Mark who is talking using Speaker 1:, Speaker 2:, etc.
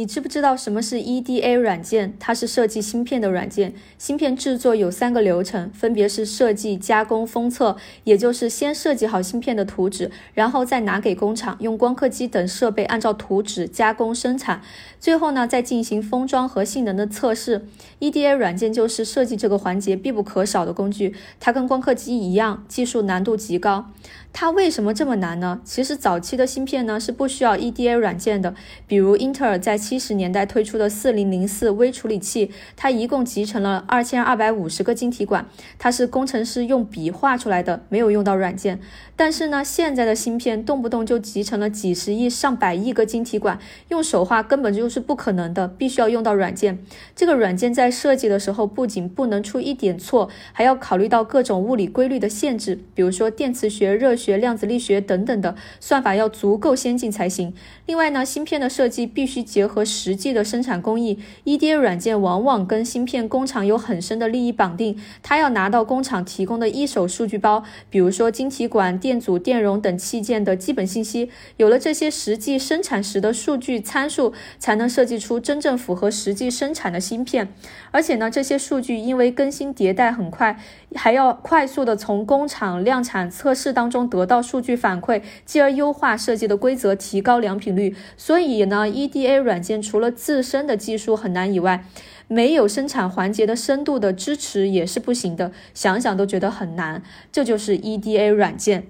Speaker 1: 你知不知道什么是 EDA 软件？它是设计芯片的软件。芯片制作有三个流程，分别是设计、加工、封测，也就是先设计好芯片的图纸，然后再拿给工厂用光刻机等设备按照图纸加工生产，最后呢再进行封装和性能的测试。EDA 软件就是设计这个环节必不可少的工具，它跟光刻机一样，技术难度极高。它为什么这么难呢？其实早期的芯片呢是不需要 EDA 软件的，比如英特尔在七十年代推出的四零零四微处理器，它一共集成了二千二百五十个晶体管，它是工程师用笔画出来的，没有用到软件。但是呢，现在的芯片动不动就集成了几十亿、上百亿个晶体管，用手画根本就是不可能的，必须要用到软件。这个软件在设计的时候，不仅不能出一点错，还要考虑到各种物理规律的限制，比如说电磁学、热。学量子力学等等的算法要足够先进才行。另外呢，芯片的设计必须结合和实际的生产工艺。EDA 软件往往跟芯片工厂有很深的利益绑定，它要拿到工厂提供的一手数据包，比如说晶体管、电阻、电容等器件的基本信息。有了这些实际生产时的数据参数，才能设计出真正符合实际生产的芯片。而且呢，这些数据因为更新迭代很快，还要快速的从工厂量产测试当中。得到数据反馈，继而优化设计的规则，提高良品率。所以呢，EDA 软软件除了自身的技术很难以外，没有生产环节的深度的支持也是不行的。想想都觉得很难，这就是 EDA 软件。